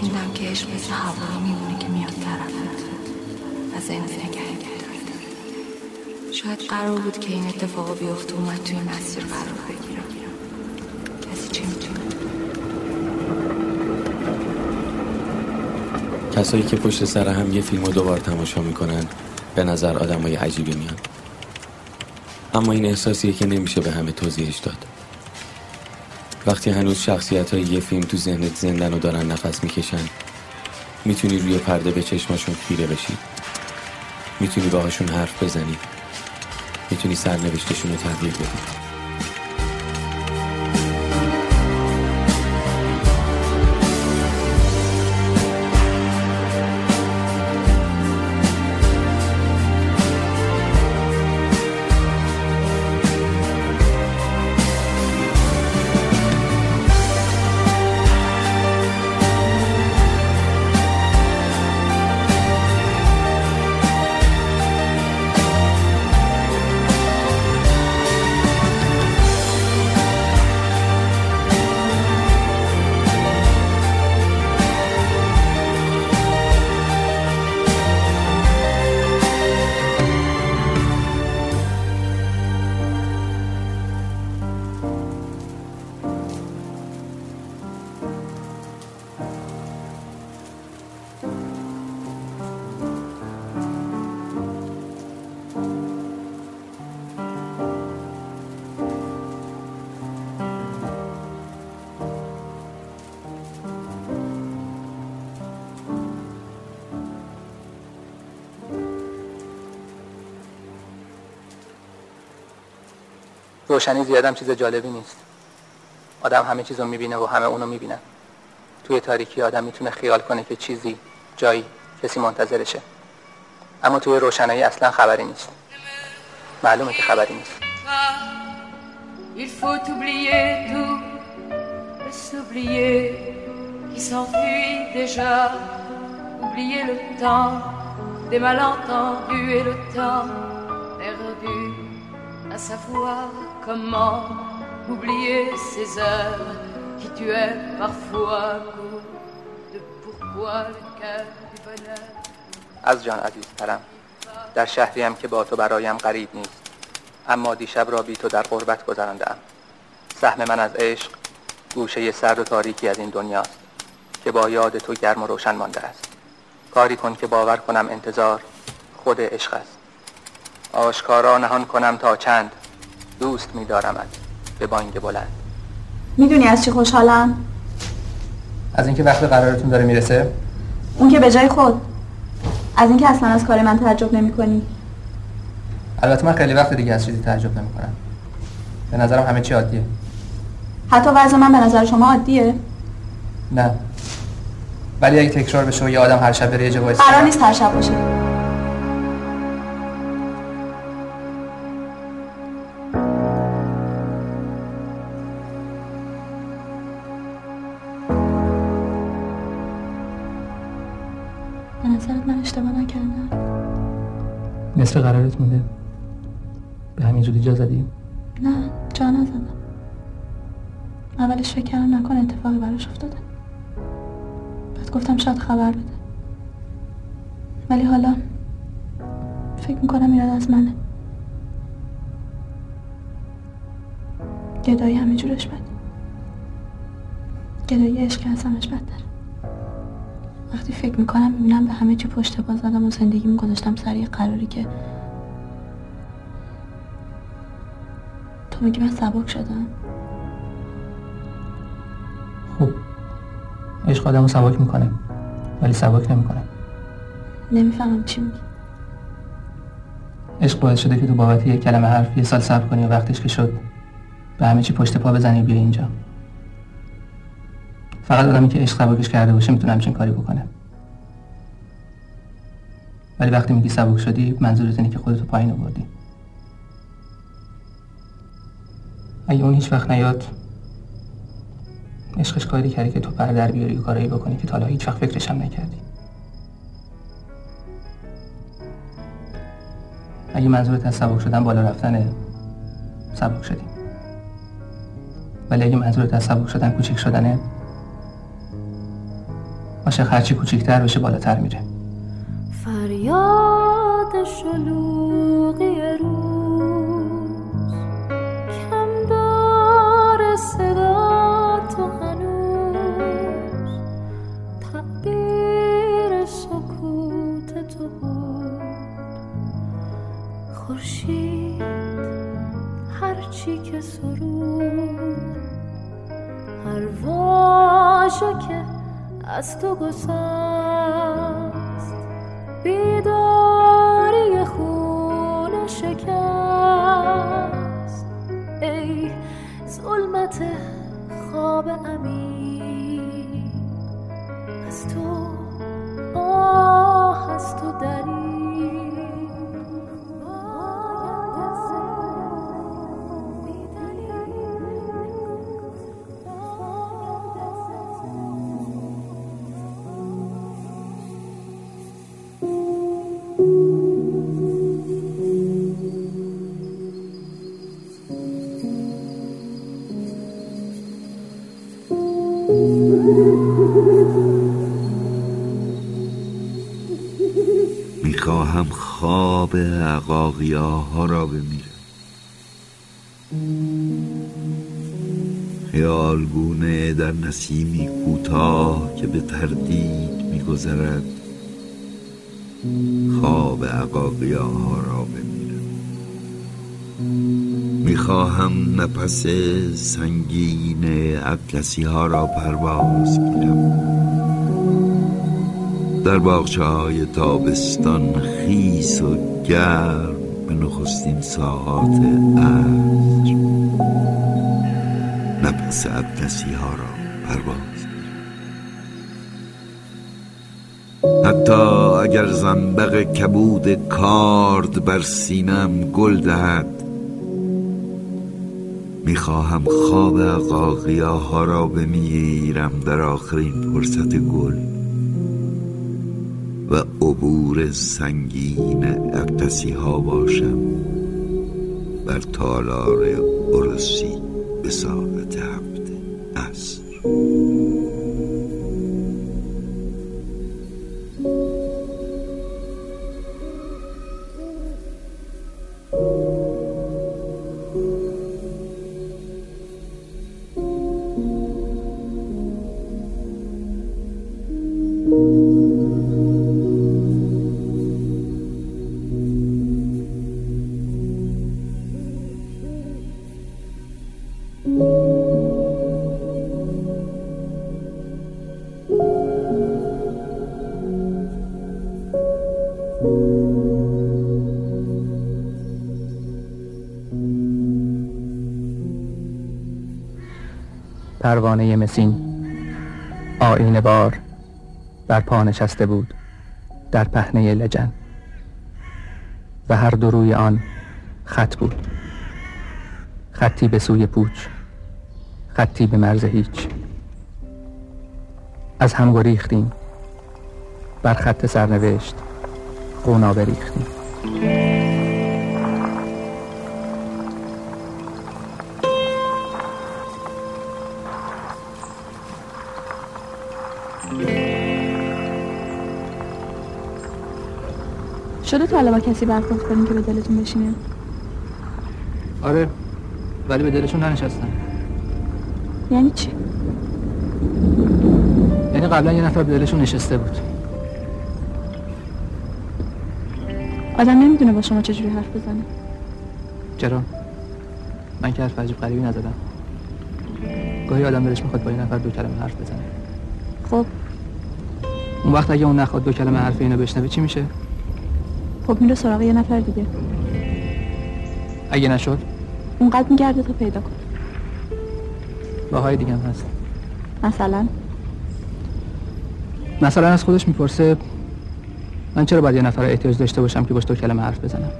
خوندم که عشق مثل هوا میمونه که میاد طرف. و زنده نگه شاید قرار بود که این اتفاق بیفته و من توی مسیر قرار بگیرم. کسی می‌تونه کسایی که پشت سر هم یه فیلم رو دوبار تماشا می‌کنن به نظر آدم های عجیبی میان. اما این احساسیه که نمیشه به همه توضیحش داد. وقتی هنوز شخصیت های یه فیلم تو ذهنت زندن و دارن نفس می‌کشن می‌تونی روی پرده به چشماشون خیره بشی. می‌تونی باهاشون حرف بزنی. می‌تونی سرنوشتشون رو تغییر بدی. روشنی زیادم چیز جالبی نیست. آدم همه چیز رو می‌بینه و همه اونو می‌بینن توی تاریکی آدم می‌تونه خیال کنه که چیزی جایی کسی منتظرشه. اما توی روشنایی اصلا خبری نیست. معلومه که خبری نیست. À savoir Comment oublier ces heures qui tuaient parfois de pourquoi le cœur du bonheur از جان عزیزترم در شهریم که با تو برایم قریب نیست اما دیشب را بی تو در قربت گذراندم سهم من از عشق گوشه سرد و تاریکی از این دنیاست که با یاد تو گرم و روشن مانده است. کاری کن که باور کنم انتظار خود عشق است. آشکارا نهان کنم تا چند. دوست میدارمت. به بانگ بلند. می‌دونی از چی خوشحالم؟ از اینکه وقت قرارتون داره می‌رسه؟ اون که به جای خود. از اینکه اصلا از کار من تعجب نمی کنی البته من خیلی وقت دیگه از چیزی تعجب نمی کنم به نظرم همه چی عادیه. حتی وضع من به نظر شما عادیه؟ نه. ولی اگه تکرار بشه و یه آدم هر شب بره یه جا قرار نیست هر شب باشه. نصف قرارت مونده. به همین زودی جا زدی؟ نه جا نزدم. اولش فکر کردم نکن اتفاقی براش افتاده. بعد گفتم شاید خبر بده. ولی حالا فکر می‌کنم ایراد از منه. گدایی همه جورش بده گدایی عشق از همش بدتر وقتی فکر می‌کنم می‌بینم به همه چی پشت باز زدم و زندگیم گذاشتم سر یه قراری که تو میگی من سبک شدم. خوب. عشق آدم رو سبک می‌کنه ولی سبک نمی‌کنه. نمی‌فهمم چی میگی. عشق باعث شده که تو بابت یک کلمه حرف یه سال صبر کنی و وقتش که شد به همه چی پشت پا بزنی و بیا اینجا. فقط آدمی که عشق سبکش کرده باشه می‌تونه همچین کاری بکنه. ولی وقتی میگی سبک شدی منظورت اینه که خودتو پایین آوردی. اگه اون هیچ وقت نیاد عشقش کاری کردی که تو پر در بیاری و کارایی بکنی که تا هیچ وقت فکرش هم نکردی. اگه منظورت از سبک شدن بالا رفتنه سبک شدی. ولی اگه منظورت از سبک شدن کوچک شدنه عاشق هرچی کوچیکتر بشه بالاتر میره. فریاد شلوغی روز کم دار صدا تو هنوز تعبیر سکوت تو بود. خورشید هرچی که سرود هر واژه که از تو گسست. بیداری خون شکست. ای ظلمت خواب امین. عقاقیا ها را بمیرم خیالگونه در نسیمی کوتاه که به تردید میگذرد خواب عقاقیا ها را بمیرم می‌خواهم نفس سنگین اطلسی ها را پرواز گیرم در باغچه های تابستان خیس و گرم به نخستین ساعات عصر. نفس اطلسی ها را پرواز حتی اگر زنبق کبود کارد بر سینم گل دهد می‌خواهم خواب عقاقیا ها را بمیرم در آخرین فرصت گل. و عبور سنگین اقتصی ها باشم بر تالار ارسی به ساعت هفته پروانه مسین. آین بار بر پا نشسته بود در پهنه لجن. و هر دو روی آن خط بود. خطی به سوی پوچ خطی به مرز هیچ. از هم گریختیم بر خط سرنوشت خونا بریختیم. شده تا حالا با کسی برخورد کنیم که به دلتون بشینه؟ آره ولی به دلشون ننشستن. یعنی چی؟ یعنی قبلا یه نفر به دلشون نشسته بود. آدم نمی‌دونه با شما چجوری حرف بزنه. چرا؟ من که حرف عجیب غریبی نزدم. گاهی آدم دلش می‌خواد با یه نفر دو کلمه حرف بزنه. خب. اون وقت اگه اون نخواد دو کلمه حرف اینو بشنوه چی میشه؟ خب میره سراغ یه نفر دیگه. اگه نشد؟ اونقدر میگرده تا پیدا کن راههای دیگه هم هست. مثلا؟ مثلا از خودش می‌پرسه من چرا باید یه نفر احتیاج داشته باشم که باش دو کلمه حرف بزنم؟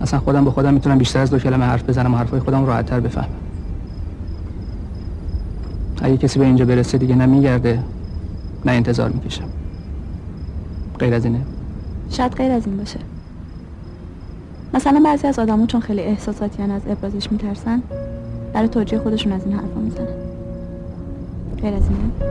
اصلا خودم با خودم می‌تونم بیشتر از دو کلمه حرف بزنم و حرفای خودم راحتتر بفهمم. اگه کسی به اینجا برسه دیگه نه میگرده نه انتظار می‌کشم غیر از اینه. شاید غیر از این باشه. مثلا بعضی از آدمو چون خیلی احساساتیان از ابرازش میترسن برای توجیه خودشون از این حرفا می‌زنن. غیر از اینه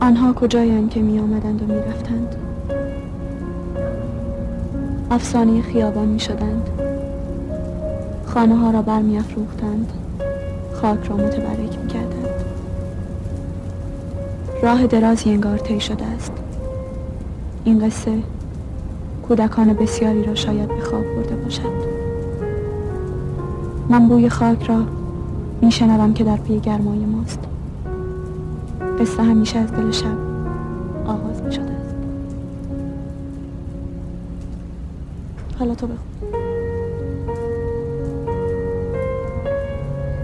آنها کجایند که می آمدند و می رفتند افسانه خیابان می شدند خانه ها را بر می افروختند خاک را متبرک می کردند راه درازی انگار طی شده است. این قصه کودکان بسیاری را شاید به خواب برده باشد. من بوی خاک را میشنوم که در پی گرمای ماست. قصه همیشه از دل شب آغاز می شده است. حالا تو بخون.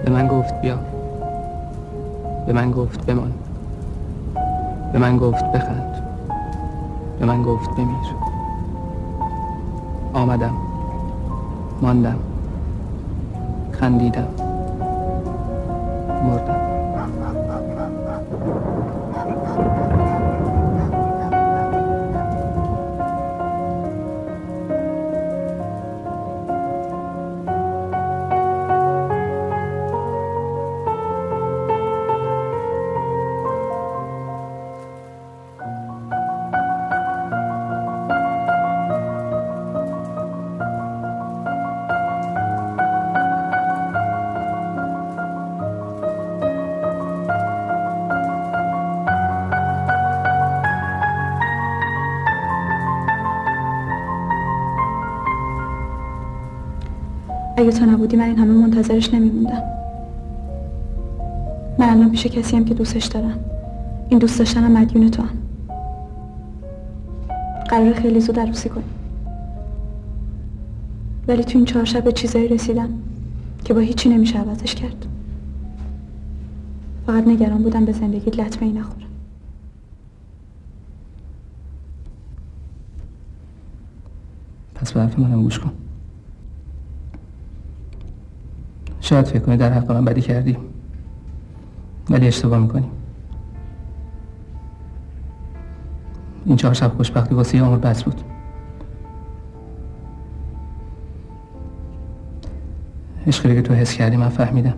به من گفت بیا. به من گفت بمان. به من گفت بخند. به من گفت بمیر. آمدم. ماندم. خندیدم. مردم. اگه تو نبودی من این همه منتظرش نمیموندم. من الان پیش کسی هم که دوستش دارم. این دوست داشتنم مدیون تو هم. قرار خیلی زود عروسی کنیم ولی تو این چهار شب به چیزایی رسیدم که با هیچی نمیشه عوضش کرد. فقط نگران بودم به زندگی لطمه ای نخورم. پس به حرف منم گوش کن. شاید فکر کنی در حق من بدی کردی. ولی اشتباه می‌کنی. این چهار شب خوشبختی واسه یه عمر بس بود. عشقی که تو حس کردی من فهمیدم.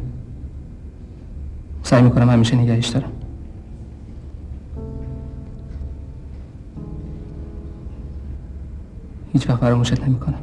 سعی می‌کنم همیشه نگهش دارم. هیچ وقت فراموشت نمی‌کنم